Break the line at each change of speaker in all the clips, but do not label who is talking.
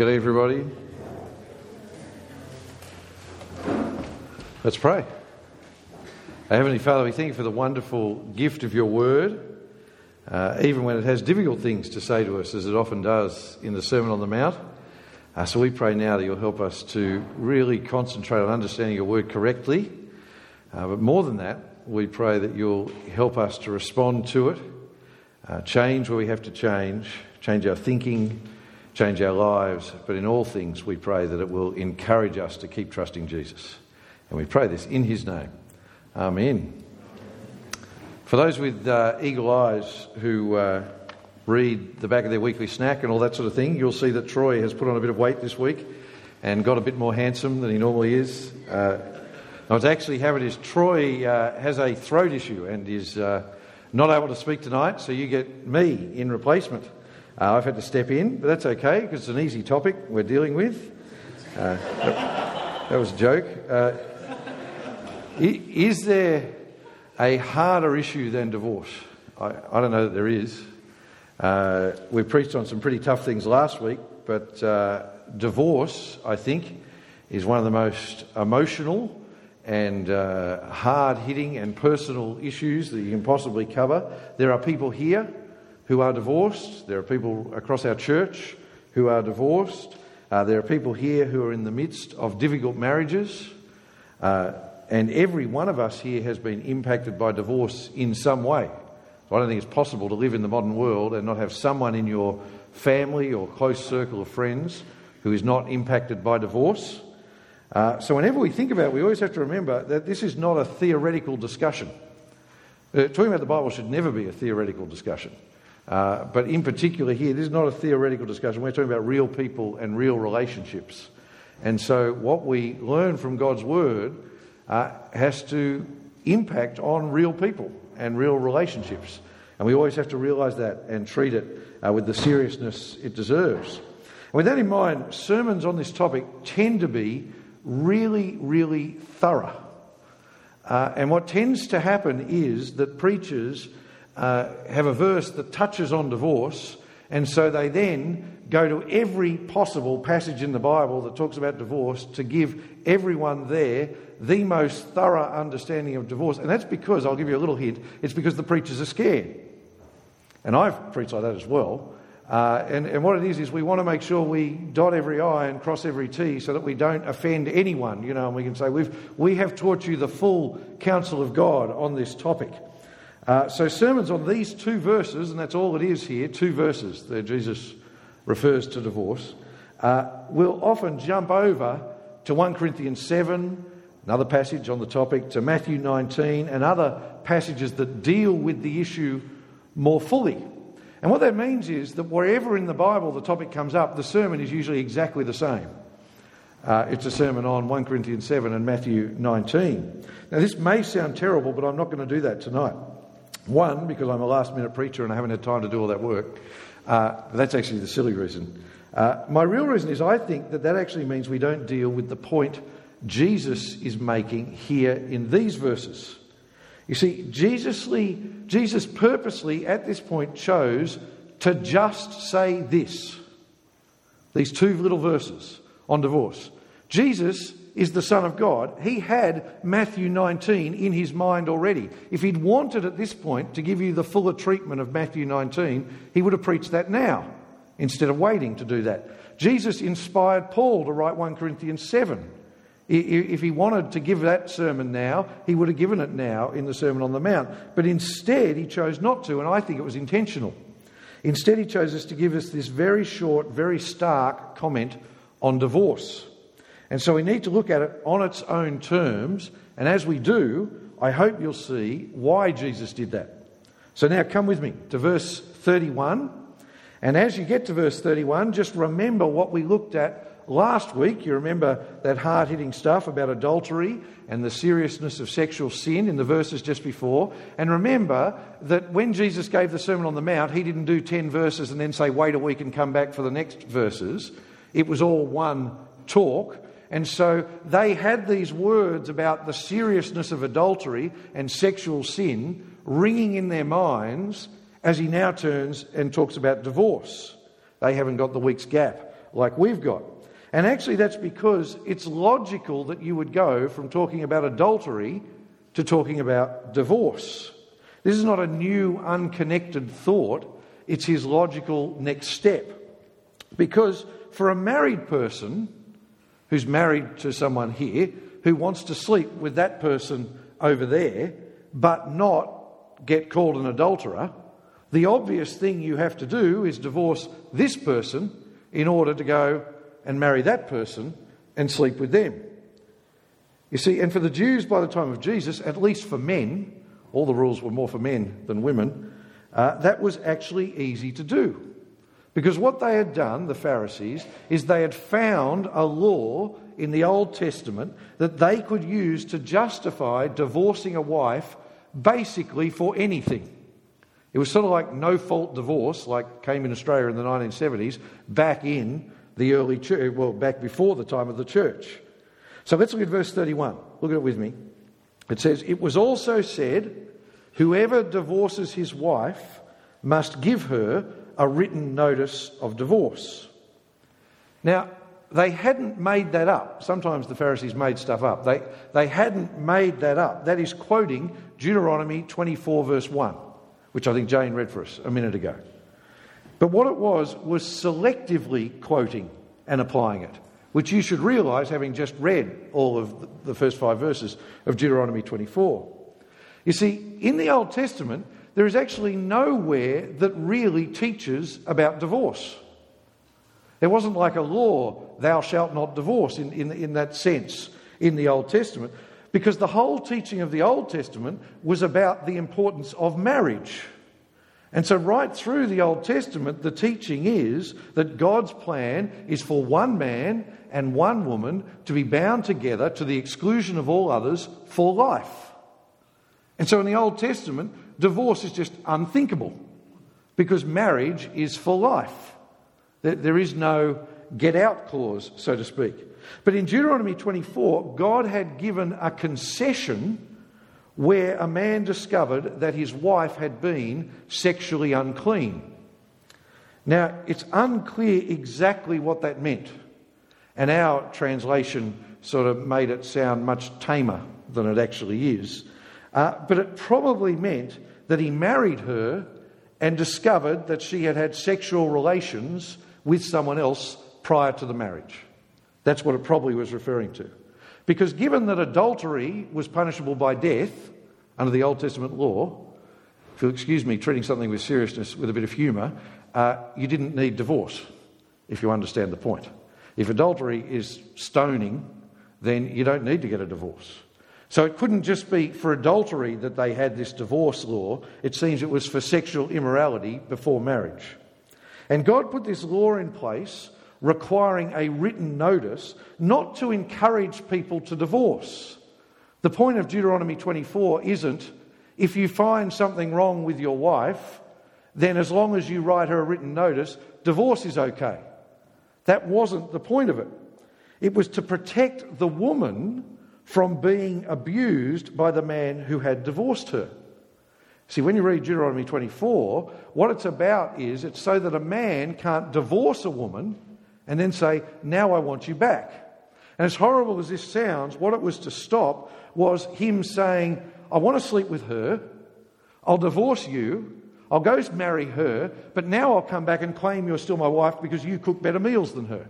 G'day, everybody. Let's pray. Our Heavenly Father, we thank you for the wonderful gift of your word, uh, even when it has difficult things to say to us, as it often does in the Sermon on the Mount. Uh, so we pray now that you'll help us to really concentrate on understanding your word correctly. Uh, but more than that, we pray that you'll help us to respond to it, uh, change where we have to change, change our thinking, change our lives. But in all things, we pray that it will encourage us to keep trusting Jesus. And we pray this in his name. Amen. For those with uh, eagle eyes who uh, read the back of their weekly snack and all that sort of thing, you'll see that Troy has put on a bit of weight this week and got a bit more handsome than he normally is. Uh, what's actually happened is Troy uh, has a throat issue and is uh, not able to speak tonight, so you get me in replacement. Uh, I've had to step in, but that's okay because it's an easy topic we're dealing with. Uh, that was a joke. Uh, is there a harder issue than divorce? I, I don't know that there is. Uh, we preached on some pretty tough things last week, but uh, divorce, I think, is one of the most emotional and uh, hard hitting and personal issues that you can possibly cover. There are people here who are divorced, there are people across our church who are divorced, uh, there are people here who are in the midst of difficult marriages. Uh, and every one of us here has been impacted by divorce in some way. So I don't think it's possible to live in the modern world and not have someone in your family or close circle of friends who is not impacted by divorce. Uh, so whenever we think about it, we always have to remember that this is not a theoretical discussion. Uh, talking about the Bible should never be a theoretical discussion. Uh, but in particular here, this is not a theoretical discussion. We're talking about real people and real relationships. And so what we learn from God's Word uh, has to impact on real people and real relationships. And we always have to realise that and treat it uh, with the seriousness it deserves. And with that in mind, sermons on this topic tend to be really, really thorough. Uh, and what tends to happen is that preachers uh, have a verse that touches on divorce, and so they then go to every possible passage in the Bible that talks about divorce to give everyone there the most thorough understanding of divorce. And that's because, I'll give you a little hint, it's because the preachers are scared. And I've preached like that as well. Uh, and, and what it is, is we want to make sure we dot every I and cross every T so that we don't offend anyone, you know, and we can say, we've, we have taught you the full counsel of God on this topic. Uh, so, sermons on these two verses, and that's all it is here two verses that Jesus refers to divorce, uh, will often jump over to 1 Corinthians 7 another passage on the topic, to Matthew 19, and other passages that deal with the issue more fully. And what that means is that wherever in the Bible the topic comes up, the sermon is usually exactly the same. Uh, it's a sermon on 1 Corinthians 7 and Matthew 19. Now, this may sound terrible, but I'm not going to do that tonight. One, because I'm a last minute preacher and I haven't had time to do all that work. Uh, that's actually the silly reason. Uh, my real reason is I think that that actually means we don't deal with the point Jesus is making here in these verses. You see, Jesusly, Jesus purposely at this point chose to just say this these two little verses on divorce. Jesus is the Son of God. He had Matthew 19 in his mind already. If he'd wanted at this point to give you the fuller treatment of Matthew 19, he would have preached that now instead of waiting to do that. Jesus inspired Paul to write 1 Corinthians 7 if he wanted to give that sermon now, he would have given it now in the Sermon on the Mount. But instead, he chose not to, and I think it was intentional. Instead, he chose us to give us this very short, very stark comment on divorce. And so we need to look at it on its own terms, and as we do, I hope you'll see why Jesus did that. So now come with me to verse 31. And as you get to verse 31, just remember what we looked at last week, you remember that hard hitting stuff about adultery and the seriousness of sexual sin in the verses just before. And remember that when Jesus gave the Sermon on the Mount, he didn't do 10 verses and then say, wait a week and come back for the next verses. It was all one talk. And so they had these words about the seriousness of adultery and sexual sin ringing in their minds as he now turns and talks about divorce. They haven't got the week's gap like we've got. And actually, that's because it's logical that you would go from talking about adultery to talking about divorce. This is not a new, unconnected thought, it's his logical next step. Because for a married person who's married to someone here who wants to sleep with that person over there, but not get called an adulterer, the obvious thing you have to do is divorce this person in order to go and marry that person and sleep with them. You see, and for the Jews by the time of Jesus, at least for men, all the rules were more for men than women, uh, that was actually easy to do. Because what they had done, the Pharisees, is they had found a law in the Old Testament that they could use to justify divorcing a wife basically for anything. It was sort of like no fault divorce, like came in Australia in the 1970s, back in the early church, well, back before the time of the church. So let's look at verse 31. Look at it with me. It says, It was also said, Whoever divorces his wife must give her a written notice of divorce. Now, they hadn't made that up. Sometimes the Pharisees made stuff up. They, they hadn't made that up. That is quoting Deuteronomy 24, verse 1, which I think Jane read for us a minute ago. But what it was, was selectively quoting and applying it, which you should realise having just read all of the first five verses of Deuteronomy 24. You see, in the Old Testament, there is actually nowhere that really teaches about divorce. There wasn't like a law, thou shalt not divorce, in, in, in that sense in the Old Testament, because the whole teaching of the Old Testament was about the importance of marriage. And so, right through the Old Testament, the teaching is that God's plan is for one man and one woman to be bound together to the exclusion of all others for life. And so, in the Old Testament, divorce is just unthinkable because marriage is for life. There is no get out clause, so to speak. But in Deuteronomy 24, God had given a concession where a man discovered that his wife had been sexually unclean. Now, it's unclear exactly what that meant, and our translation sort of made it sound much tamer than it actually is. Uh, but it probably meant that he married her and discovered that she had had sexual relations with someone else prior to the marriage. That's what it probably was referring to. Because given that adultery was punishable by death under the Old Testament law, if you'll excuse me treating something with seriousness with a bit of humour, uh, you didn't need divorce, if you understand the point. If adultery is stoning, then you don't need to get a divorce. So it couldn't just be for adultery that they had this divorce law. It seems it was for sexual immorality before marriage. And God put this law in place requiring a written notice not to encourage people to divorce. The point of Deuteronomy 24 isn't if you find something wrong with your wife, then as long as you write her a written notice, divorce is okay. That wasn't the point of it. It was to protect the woman from being abused by the man who had divorced her. See, when you read Deuteronomy 24, what it's about is it's so that a man can't divorce a woman and then say, Now I want you back. And as horrible as this sounds, what it was to stop was him saying, I want to sleep with her, I'll divorce you, I'll go marry her, but now I'll come back and claim you're still my wife because you cook better meals than her.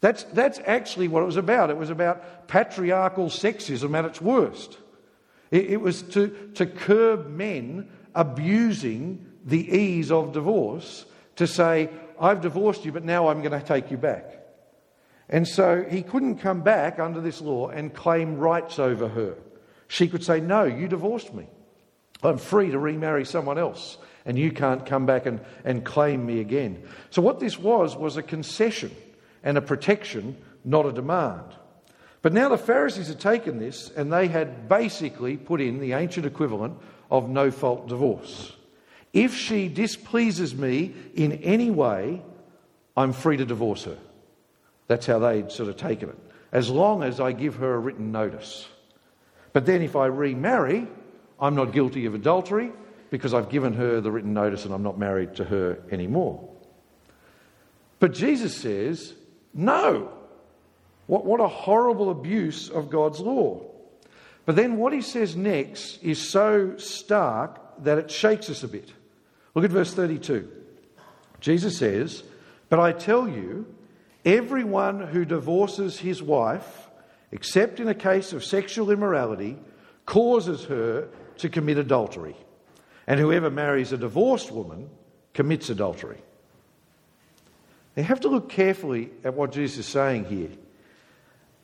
That's, that's actually what it was about. It was about patriarchal sexism at its worst. It, it was to, to curb men abusing the ease of divorce to say, I've divorced you, but now I'm going to take you back. And so he couldn't come back under this law and claim rights over her. She could say, No, you divorced me. I'm free to remarry someone else, and you can't come back and, and claim me again. So, what this was, was a concession and a protection, not a demand. But now the Pharisees had taken this and they had basically put in the ancient equivalent of no fault divorce. If she displeases me in any way, I'm free to divorce her. That's how they'd sort of taken it, as long as I give her a written notice. But then if I remarry, I'm not guilty of adultery because I've given her the written notice and I'm not married to her anymore. But Jesus says, no. What, what a horrible abuse of God's law. But then what he says next is so stark that it shakes us a bit. Look at verse 32. Jesus says, But I tell you, everyone who divorces his wife, except in a case of sexual immorality, causes her to commit adultery. And whoever marries a divorced woman commits adultery. You have to look carefully at what Jesus is saying here.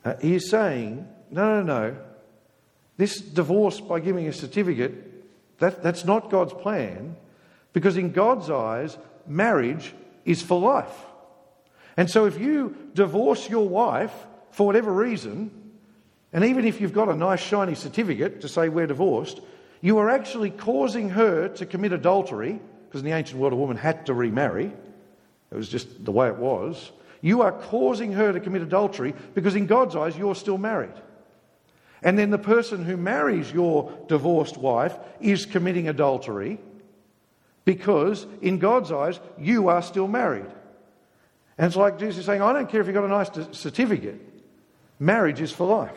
Uh, he is saying, no, no, no. This divorce by giving a certificate, that, that's not God's plan, because in God's eyes, marriage is for life. And so if you divorce your wife for whatever reason, and even if you've got a nice shiny certificate to say we're divorced, you are actually causing her to commit adultery, because in the ancient world a woman had to remarry. It was just the way it was. You are causing her to commit adultery because, in God's eyes, you're still married. And then the person who marries your divorced wife is committing adultery because, in God's eyes, you are still married. And it's like Jesus saying, I don't care if you've got a nice certificate, marriage is for life.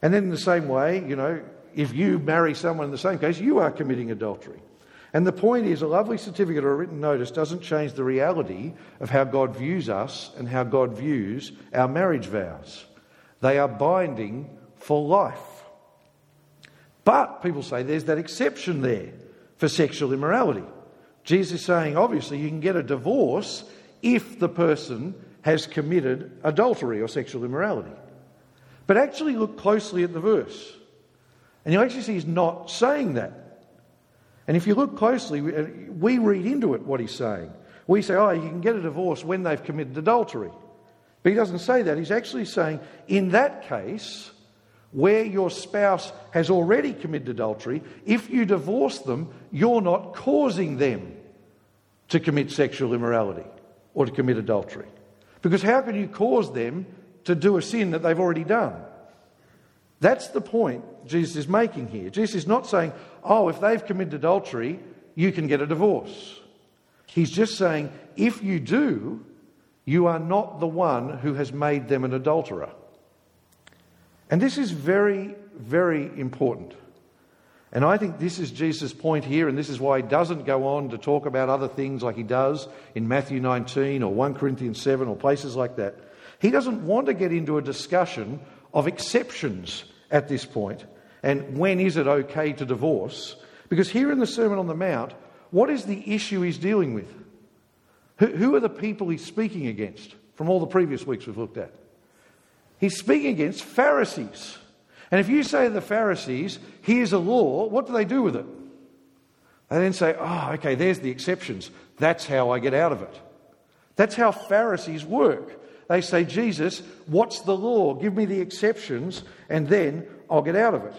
And then, in the same way, you know, if you marry someone in the same case, you are committing adultery. And the point is, a lovely certificate or a written notice doesn't change the reality of how God views us and how God views our marriage vows. They are binding for life. But people say there's that exception there for sexual immorality. Jesus is saying, obviously, you can get a divorce if the person has committed adultery or sexual immorality. But actually, look closely at the verse. And you'll actually see he's not saying that. And if you look closely, uh, we read into it what he's saying. We say, oh, you can get a divorce when they've committed adultery. But he doesn't say that. He's actually saying, in that case, where your spouse has already committed adultery, if you divorce them, you're not causing them to commit sexual immorality or to commit adultery. Because how can you cause them to do a sin that they've already done? That's the point Jesus is making here. Jesus is not saying, oh, if they've committed adultery, you can get a divorce. He's just saying, if you do, you are not the one who has made them an adulterer. And this is very, very important. And I think this is Jesus' point here, and this is why he doesn't go on to talk about other things like he does in Matthew 19 or 1 Corinthians 7 or places like that. He doesn't want to get into a discussion of exceptions at this point and when is it okay to divorce. Because here in the Sermon on the Mount, what is the issue he's dealing with? Who, are the people he's speaking against from all the previous weeks we've looked at? He's speaking against Pharisees. And if you say to the Pharisees, here's a law, what do they do with it? They then say, oh, okay, there's the exceptions. That's how I get out of it. That's how Pharisees work. They say, Jesus, what's the law? Give me the exceptions, and then I'll get out of it.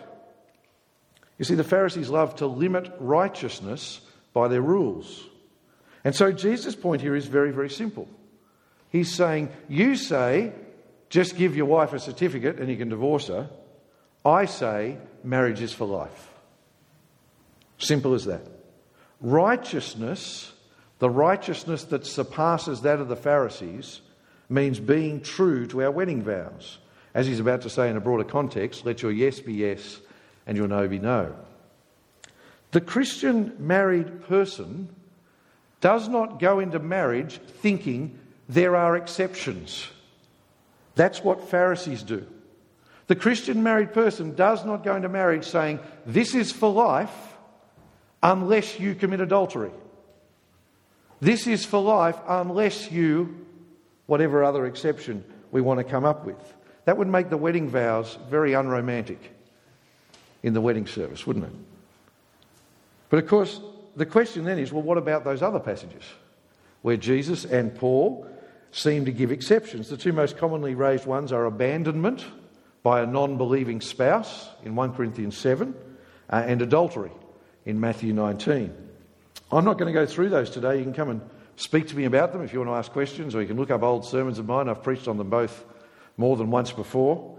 You see, the Pharisees love to limit righteousness by their rules. And so Jesus' point here is very, very simple. He's saying, You say, just give your wife a certificate and you can divorce her. I say, marriage is for life. Simple as that. Righteousness, the righteousness that surpasses that of the Pharisees, means being true to our wedding vows. As he's about to say in a broader context, let your yes be yes and your no be no. The Christian married person does not go into marriage thinking there are exceptions. That's what Pharisees do. The Christian married person does not go into marriage saying, This is for life unless you commit adultery. This is for life unless you, whatever other exception we want to come up with. That would make the wedding vows very unromantic in the wedding service, wouldn't it? But of course, the question then is well, what about those other passages where Jesus and Paul seem to give exceptions? The two most commonly raised ones are abandonment by a non believing spouse in 1 Corinthians 7 uh, and adultery in Matthew 19. I'm not going to go through those today. You can come and speak to me about them if you want to ask questions, or you can look up old sermons of mine. I've preached on them both more than once before.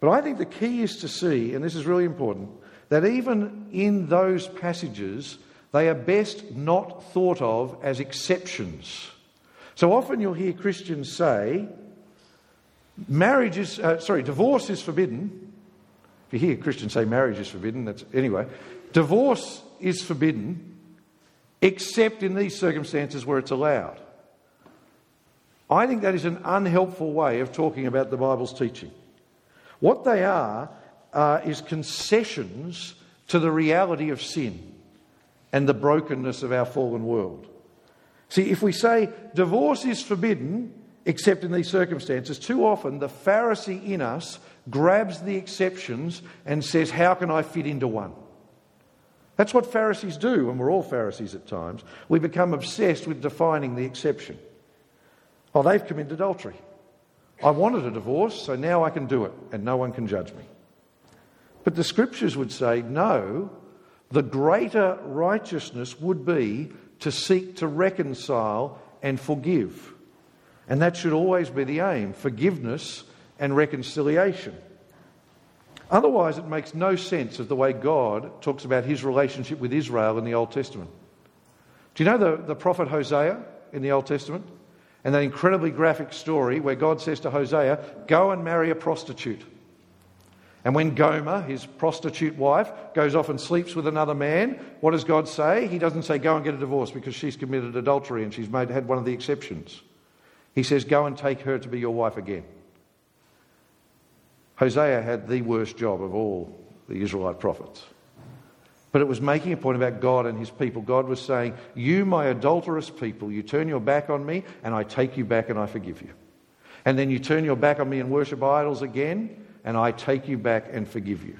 But I think the key is to see, and this is really important, that even in those passages, they are best not thought of as exceptions. So often you'll hear Christians say, marriage is, uh, sorry, divorce is forbidden. If you hear Christians say marriage is forbidden, that's, anyway, divorce is forbidden except in these circumstances where it's allowed. I think that is an unhelpful way of talking about the Bible's teaching. What they are uh, is concessions to the reality of sin and the brokenness of our fallen world. See, if we say divorce is forbidden except in these circumstances, too often the Pharisee in us grabs the exceptions and says, How can I fit into one? That's what Pharisees do, and we're all Pharisees at times. We become obsessed with defining the exception. Oh, they've committed adultery. I wanted a divorce, so now I can do it, and no one can judge me. But the scriptures would say, no, the greater righteousness would be to seek to reconcile and forgive. And that should always be the aim forgiveness and reconciliation. Otherwise, it makes no sense of the way God talks about his relationship with Israel in the Old Testament. Do you know the, the prophet Hosea in the Old Testament? And that incredibly graphic story where God says to Hosea, Go and marry a prostitute. And when Gomer, his prostitute wife, goes off and sleeps with another man, what does God say? He doesn't say, Go and get a divorce because she's committed adultery and she's made, had one of the exceptions. He says, Go and take her to be your wife again. Hosea had the worst job of all the Israelite prophets. But it was making a point about God and his people. God was saying, You, my adulterous people, you turn your back on me, and I take you back and I forgive you. And then you turn your back on me and worship idols again, and I take you back and forgive you.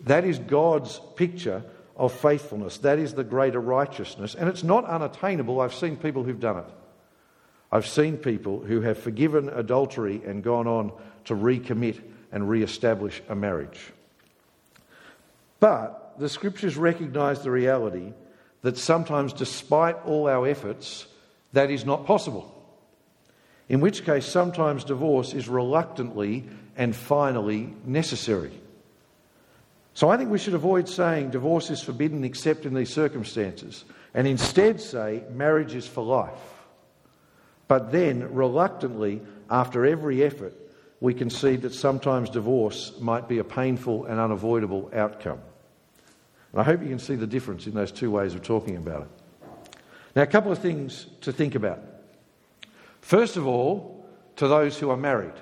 That is God's picture of faithfulness. That is the greater righteousness. And it's not unattainable. I've seen people who've done it. I've seen people who have forgiven adultery and gone on to recommit and re establish a marriage. But the scriptures recognize the reality that sometimes, despite all our efforts, that is not possible. In which case, sometimes divorce is reluctantly and finally necessary. So I think we should avoid saying divorce is forbidden except in these circumstances and instead say marriage is for life. But then, reluctantly, after every effort, we concede that sometimes divorce might be a painful and unavoidable outcome. And I hope you can see the difference in those two ways of talking about it. Now, a couple of things to think about. First of all, to those who are married.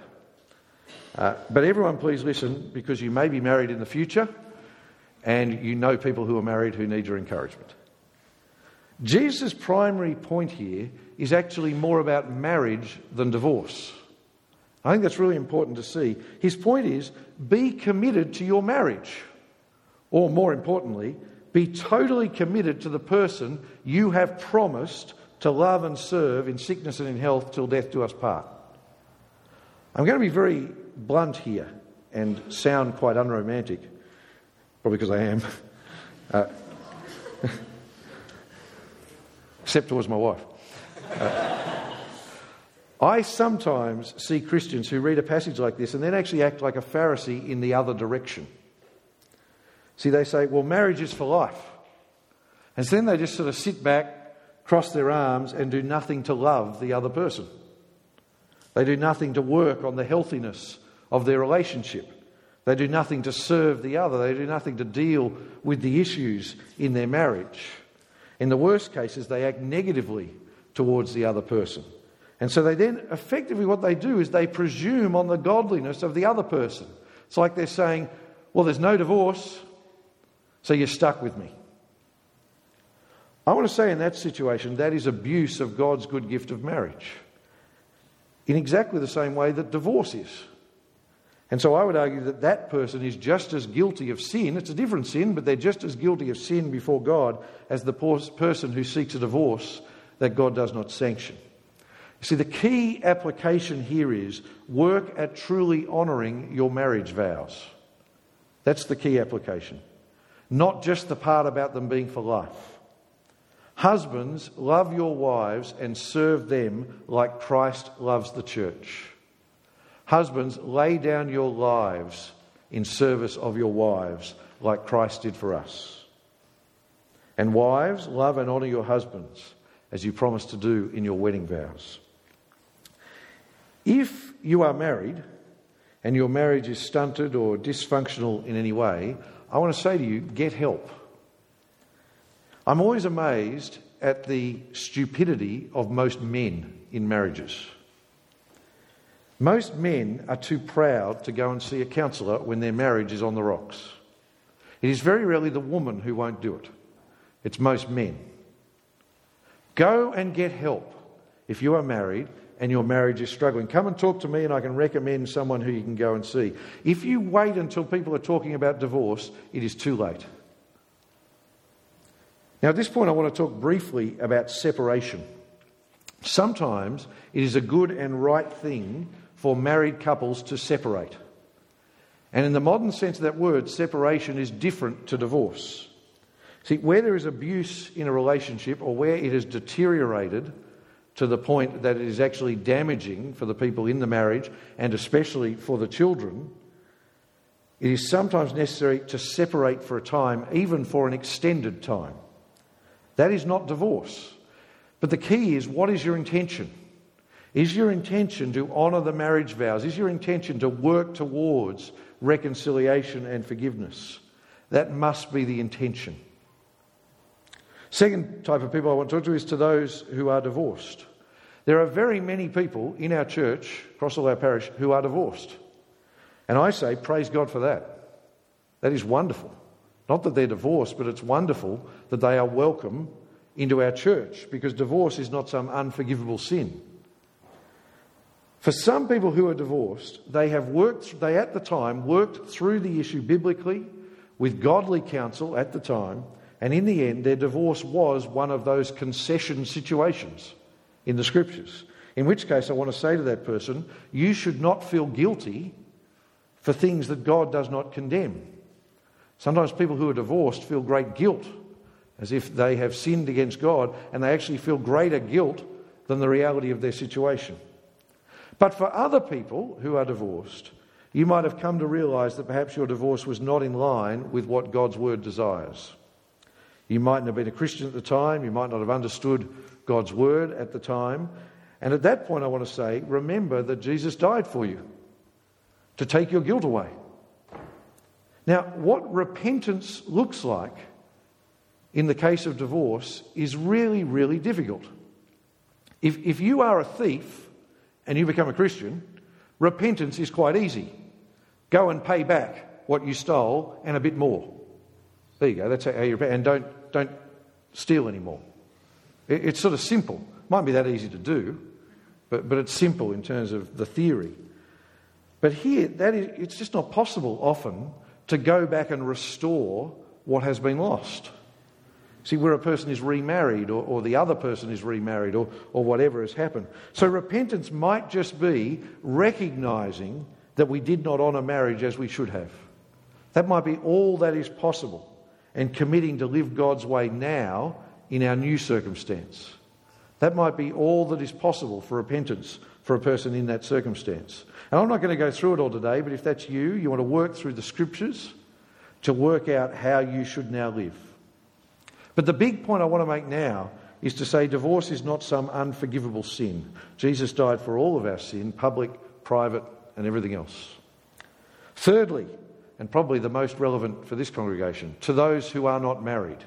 Uh, but everyone, please listen because you may be married in the future and you know people who are married who need your encouragement. Jesus' primary point here is actually more about marriage than divorce. I think that's really important to see. His point is be committed to your marriage. Or more importantly, be totally committed to the person you have promised to love and serve in sickness and in health till death do us part. I'm going to be very blunt here and sound quite unromantic, probably because I am, uh, except towards my wife. Uh, I sometimes see Christians who read a passage like this and then actually act like a Pharisee in the other direction. See, they say, well, marriage is for life. And then they just sort of sit back, cross their arms, and do nothing to love the other person. They do nothing to work on the healthiness of their relationship. They do nothing to serve the other. They do nothing to deal with the issues in their marriage. In the worst cases, they act negatively towards the other person. And so they then, effectively, what they do is they presume on the godliness of the other person. It's like they're saying, well, there's no divorce, so you're stuck with me. I want to say in that situation, that is abuse of God's good gift of marriage. In exactly the same way that divorce is. And so I would argue that that person is just as guilty of sin. It's a different sin, but they're just as guilty of sin before God as the person who seeks a divorce that God does not sanction. See, the key application here is work at truly honouring your marriage vows. That's the key application not just the part about them being for life. Husbands, love your wives and serve them like Christ loves the church. Husbands, lay down your lives in service of your wives like Christ did for us. And wives, love and honour your husbands as you promised to do in your wedding vows. If you are married and your marriage is stunted or dysfunctional in any way, I want to say to you get help. I'm always amazed at the stupidity of most men in marriages. Most men are too proud to go and see a counsellor when their marriage is on the rocks. It is very rarely the woman who won't do it, it's most men. Go and get help if you are married and your marriage is struggling. Come and talk to me, and I can recommend someone who you can go and see. If you wait until people are talking about divorce, it is too late. Now, at this point, I want to talk briefly about separation. Sometimes it is a good and right thing for married couples to separate. And in the modern sense of that word, separation is different to divorce. See, where there is abuse in a relationship or where it has deteriorated to the point that it is actually damaging for the people in the marriage and especially for the children, it is sometimes necessary to separate for a time, even for an extended time. That is not divorce. But the key is what is your intention? Is your intention to honour the marriage vows? Is your intention to work towards reconciliation and forgiveness? That must be the intention. Second type of people I want to talk to is to those who are divorced. There are very many people in our church, across all our parish, who are divorced. And I say, praise God for that. That is wonderful. Not that they're divorced, but it's wonderful that they are welcome into our church because divorce is not some unforgivable sin. For some people who are divorced, they have worked, they at the time worked through the issue biblically with godly counsel at the time, and in the end, their divorce was one of those concession situations in the scriptures. In which case, I want to say to that person, you should not feel guilty for things that God does not condemn. Sometimes people who are divorced feel great guilt, as if they have sinned against God, and they actually feel greater guilt than the reality of their situation. But for other people who are divorced, you might have come to realize that perhaps your divorce was not in line with what God's word desires. You mightn't have been a Christian at the time, you might not have understood God's word at the time. And at that point, I want to say, remember that Jesus died for you to take your guilt away. Now, what repentance looks like in the case of divorce is really, really difficult. If, if you are a thief and you become a Christian, repentance is quite easy. Go and pay back what you stole and a bit more. There you go. That's how you repent. And don't, don't steal anymore. It, it's sort of simple. Might be that easy to do, but, but it's simple in terms of the theory. But here, that is, it's just not possible often to go back and restore what has been lost. See, where a person is remarried or, or, the other person is remarried or, or whatever has happened. So repentance might just be recognizing that we did not honour marriage as we should have. That might be all that is possible and committing to live God's way now in our new circumstance. That might be all that is possible for repentance for a person in that circumstance. And I'm not going to go through it all today, but if that's you, you want to work through the scriptures to work out how you should now live. But the big point I want to make now is to say divorce is not some unforgivable sin. Jesus died for all of our sin, public, private, and everything else. Thirdly, and probably the most relevant for this congregation, to those who are not married,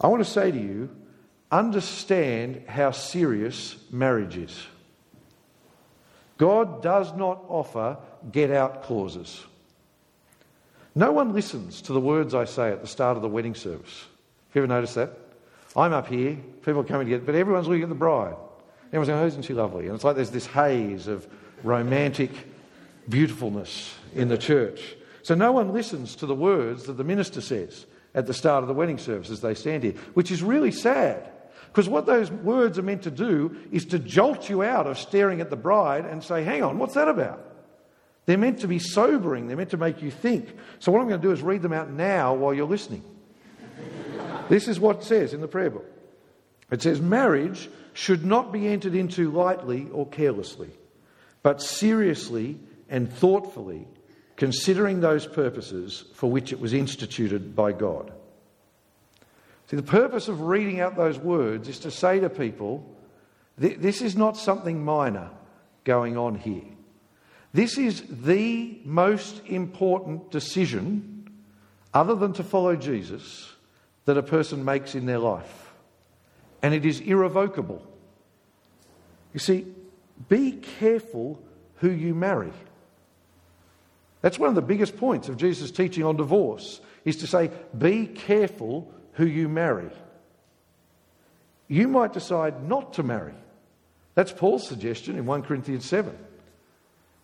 I want to say to you understand how serious marriage is. God does not offer get out clauses. No one listens to the words I say at the start of the wedding service. Have you ever noticed that? I'm up here, people are coming to get, but everyone's looking at the bride. Everyone's going, oh, isn't she lovely? And it's like there's this haze of romantic beautifulness in the church. So no one listens to the words that the minister says at the start of the wedding service as they stand here, which is really sad. Because what those words are meant to do is to jolt you out of staring at the bride and say, hang on, what's that about? They're meant to be sobering, they're meant to make you think. So, what I'm going to do is read them out now while you're listening. this is what it says in the prayer book it says, Marriage should not be entered into lightly or carelessly, but seriously and thoughtfully, considering those purposes for which it was instituted by God. See, the purpose of reading out those words is to say to people, this is not something minor. going on here. This is the most important decision, other than to follow Jesus, that a person makes in their life. And it is irrevocable. You see, be careful who you marry. That's one of the biggest points of Jesus' teaching on divorce, is to say, be careful who you marry. You might decide not to marry. That's Paul's suggestion in 1 Corinthians 7.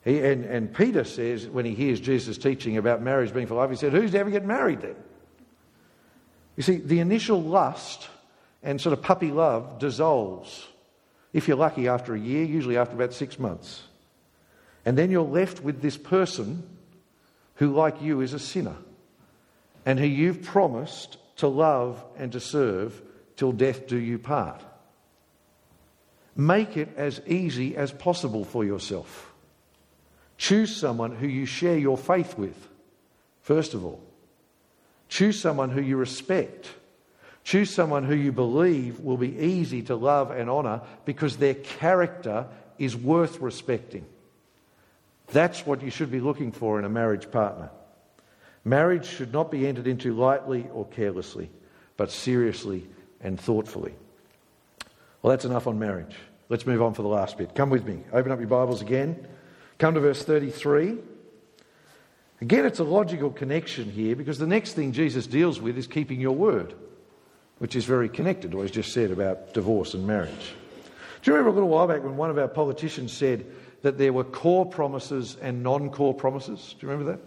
He, and, and Peter says, when he hears Jesus teaching about marriage being for life, he said, Who's ever get married then? You see, the initial lust and sort of puppy love dissolves, if you're lucky, after a year, usually after about six months. And then you're left with this person who, like you, is a sinner and who you've promised to love and to serve till death do you part. Make it as easy as possible for yourself. Choose someone who you share your faith with, first of all. Choose someone who you respect. Choose someone who you believe will be easy to love and honour because their character is worth respecting. That's what you should be looking for in a marriage partner. Marriage should not be entered into lightly or carelessly, but seriously and thoughtfully. Well, that's enough on marriage. Let's move on for the last bit. Come with me. Open up your Bibles again. Come to verse 33. Again, it's a logical connection here because the next thing Jesus deals with is keeping your word, which is very connected to what he's just said about divorce and marriage. Do you remember a little while back when one of our politicians said that there were core promises and non core promises? Do you remember that?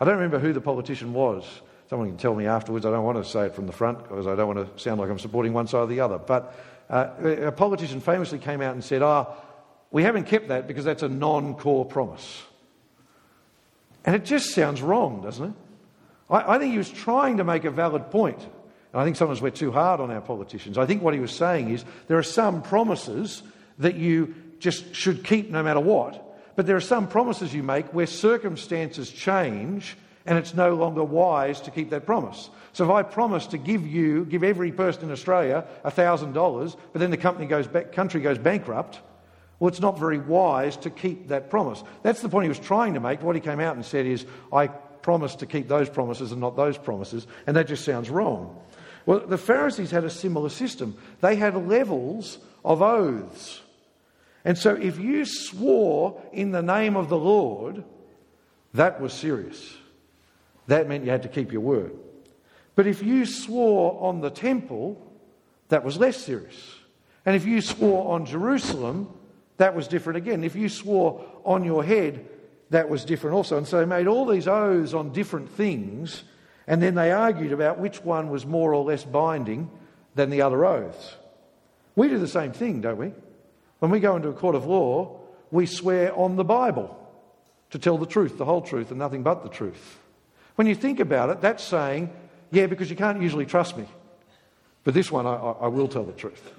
I don't remember who the politician was. Someone can tell me afterwards. I don't want to say it from the front because I don't want to sound like I'm supporting one side or the other. But uh, a politician famously came out and said, Oh, we haven't kept that because that's a non core promise. And it just sounds wrong, doesn't it? I, I, think he was trying to make a valid point. And I think sometimes we're too hard on our politicians. I think what he was saying is there are some promises that you just should keep no matter what. But there are some promises you make where circumstances change and it's no longer wise to keep that promise. So if I promise to give you, give every person in Australia $1,000, but then the company goes back, country goes bankrupt, well, it's not very wise to keep that promise. That's the point he was trying to make. What he came out and said is, I promise to keep those promises and not those promises, and that just sounds wrong. Well, the Pharisees had a similar system. They had levels of oaths. And so if you swore in the name of the Lord, that was serious. That meant you had to keep your word. But if you swore on the temple, that was less serious. And if you swore on Jerusalem, that was different again. If you swore on your head, that was different also. And so they made all these oaths on different things, and then they argued about which one was more or less binding than the other oaths. We do the same thing, don't we? When we go into a court of law, we swear on the Bible to tell the truth, the whole truth, and nothing but the truth. When you think about it, that's saying, yeah, because you can't usually trust me. But this one, I, I will tell the truth.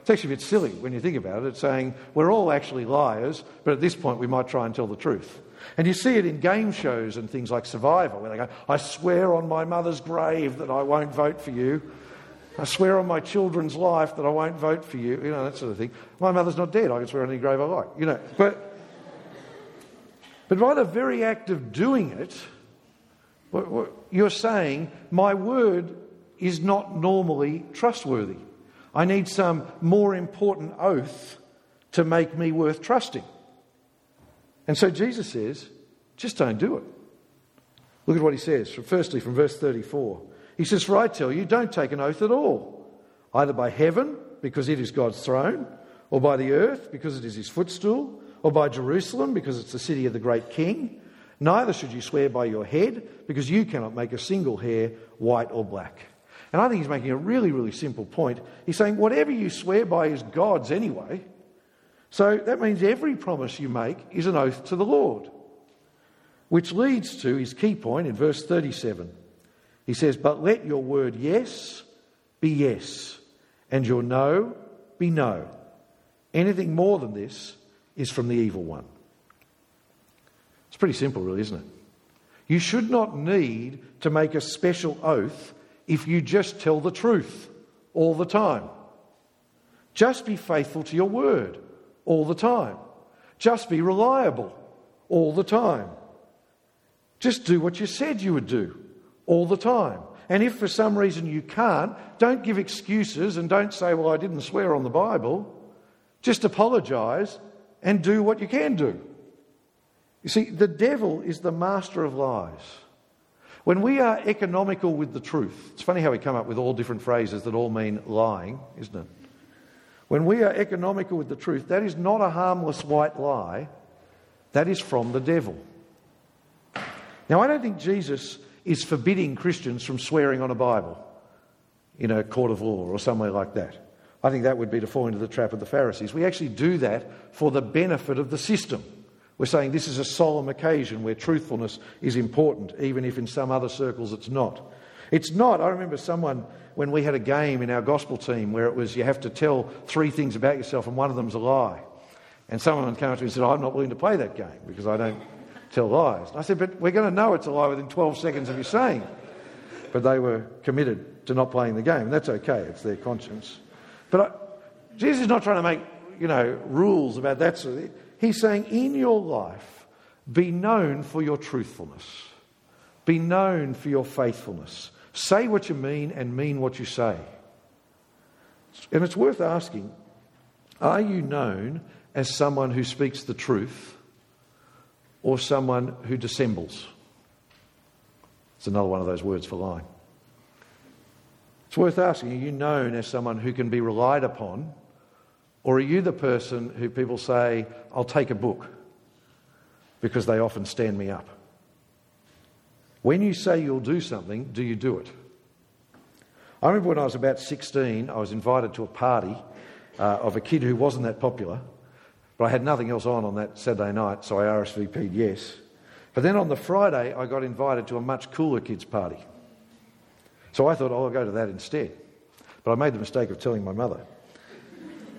It's actually a bit silly when you think about it. It's saying we're all actually liars, but at this point we might try and tell the truth. And you see it in game shows and things like Survivor, where they go, I swear on my mother's grave that I won't vote for you. I swear on my children's life that I won't vote for you. You know, that sort of thing. My mother's not dead. I can swear on any grave I like. You know, but, but by the very act of doing it, you're saying my word is not normally trustworthy. I need some more important oath to make me worth trusting. And so Jesus says, just don't do it. Look at what he says. Firstly, from verse 34. He says, For I tell you, don't take an oath at all, either by heaven, because it is God's throne, or by the earth, because it is his footstool, or by Jerusalem, because it's the city of the great king. Neither should you swear by your head, because you cannot make a single hair white or black. And I think he's making a really, really simple point. He's saying, whatever you swear by is God's anyway. So that means every promise you make is an oath to the Lord. Which leads to his key point in verse 37. He says, But let your word yes be yes, and your no be no. Anything more than this is from the evil one. It's pretty simple, really, isn't it? You should not need to make a special oath if you just tell the truth all the time. Just be faithful to your word all the time. Just be reliable all the time. Just do what you said you would do all the time. And if for some reason you can't, don't give excuses and don't say, Well, I didn't swear on the Bible. Just apologise and do what you can do. You see, the devil is the master of lies. When we are economical with the truth, it's funny how we come up with all different phrases that all mean lying, isn't it? When we are economical with the truth, that is not a harmless white lie, that is from the devil. Now, I don't think Jesus is forbidding Christians from swearing on a Bible in a court of law or somewhere like that. I think that would be to fall into the trap of the Pharisees. We actually do that for the benefit of the system. We're saying this is a solemn occasion where truthfulness is important, even if in some other circles it's not. It's not. I remember someone when we had a game in our gospel team where it was you have to tell three things about yourself and one of them's a lie. And someone came up to me and said, I'm not willing to play that game because I don't tell lies. And I said, But we're going to know it's a lie within 12 seconds of you saying it. But they were committed to not playing the game, and that's okay, it's their conscience. But I, Jesus is not trying to make you know, rules about that sort of thing. He's saying, in your life, be known for your truthfulness, be known for your faithfulness. Say what you mean and mean what you say. And it's worth asking are you known as someone who speaks the truth or someone who dissembles? It's another one of those words for lying. It's worth asking are you known as someone who can be relied upon or are you the person who people say, I'll take a book because they often stand me up? When you say you'll do something, do you do it? I remember when I was about 16, I was invited to a party uh, of a kid who wasn't that popular, but I had nothing else on on that Saturday night, so I RSVP'd yes. But then on the Friday, I got invited to a much cooler kids' party. So I thought, oh, I'll go to that instead. But I made the mistake of telling my mother.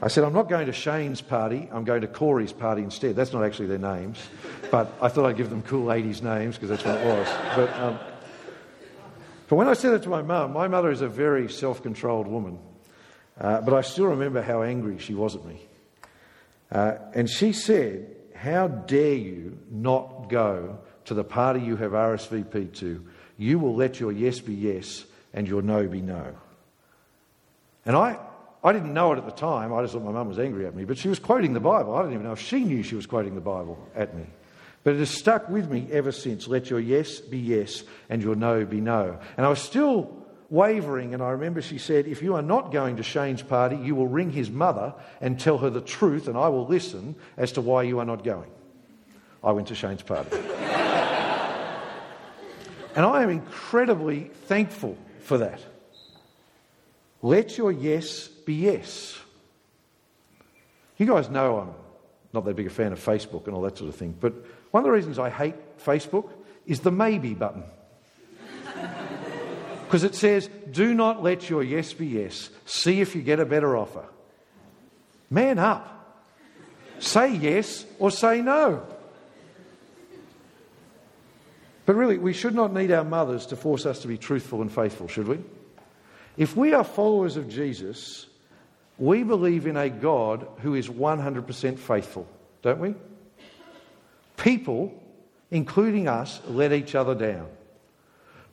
I said, I'm not going to Shane's party, I'm going to Corey's party instead. That's not actually their names, but I thought I'd give them cool 80s names because that's what it was. But, um, but when I said it to my mum, my mother is a very self controlled woman, uh, but I still remember how angry she was at me. Uh, and she said, How dare you not go to the party you have RSVP'd to? You will let your yes be yes and your no be no. And I, I didn't know it at the time. I just thought my mum was angry at me. But she was quoting the Bible. I don't even know if she knew she was quoting the Bible at me. But it has stuck with me ever since. Let your yes be yes and your no be no. And I was still wavering. And I remember she said, If you are not going to Shane's party, you will ring his mother and tell her the truth, and I will listen as to why you are not going. I went to Shane's party. and I am incredibly thankful for that. Let your yes be yes. You guys know I'm not that big a fan of Facebook and all that sort of thing, but one of the reasons I hate Facebook is the maybe button. Because it says, do not let your yes be yes. See if you get a better offer. Man up. Say yes or say no. But really, we should not need our mothers to force us to be truthful and faithful, should we? If we are followers of Jesus, we believe in a God who is 100% faithful, don't we? People, including us, let each other down.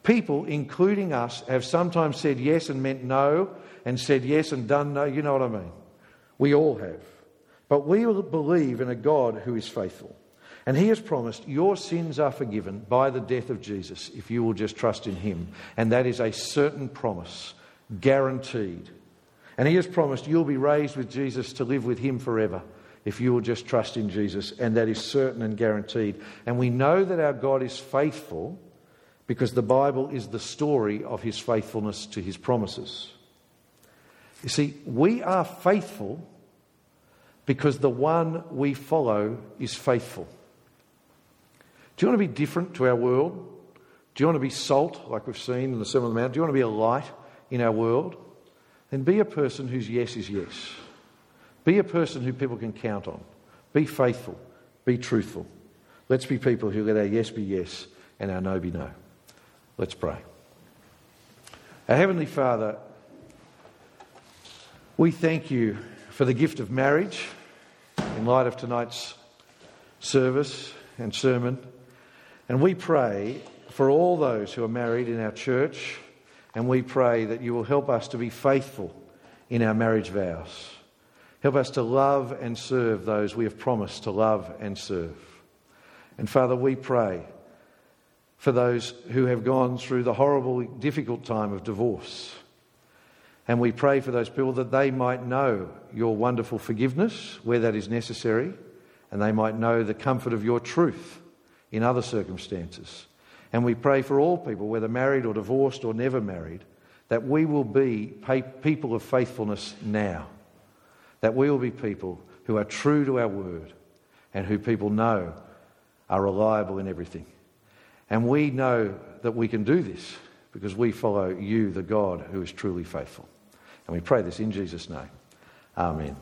People, including us, have sometimes said yes and meant no, and said yes and done no. You know what I mean? We all have. But we believe in a God who is faithful. And he has promised your sins are forgiven by the death of Jesus if you will just trust in him. And that is a certain promise guaranteed. And he has promised you'll be raised with Jesus to live with him forever if you will just trust in Jesus, and that is certain and guaranteed. And we know that our God is faithful because the Bible is the story of his faithfulness to his promises. You see, we are faithful because the one we follow is faithful. Do you want to be different to our world? Do you want to be salt, like we've seen in the Sermon on the Mount? Do you want to be a light? in our world, then be a person whose yes is yes. Be a person who people can count on. Be faithful. Be truthful. Let's be people who let our yes be yes and our no be no. Let's pray. Our Heavenly Father, we thank you for the gift of marriage in light of tonight's service and sermon. And we pray for all those who are married in our church, and we pray that you will help us to be faithful in our marriage vows. Help us to love and serve those we have promised to love and serve. And Father, we pray for those who have gone through the horrible, difficult time of divorce. And we pray for those people that they might know your wonderful forgiveness where that is necessary, and they might know the comfort of your truth in other circumstances. And we pray for all people, whether married or divorced or never married, that we will be people of faithfulness now. That we will be people who are true to our word and who people know are reliable in everything. And we know that we can do this because we follow you, the God who is truly faithful. And we pray this in Jesus' name. Amen.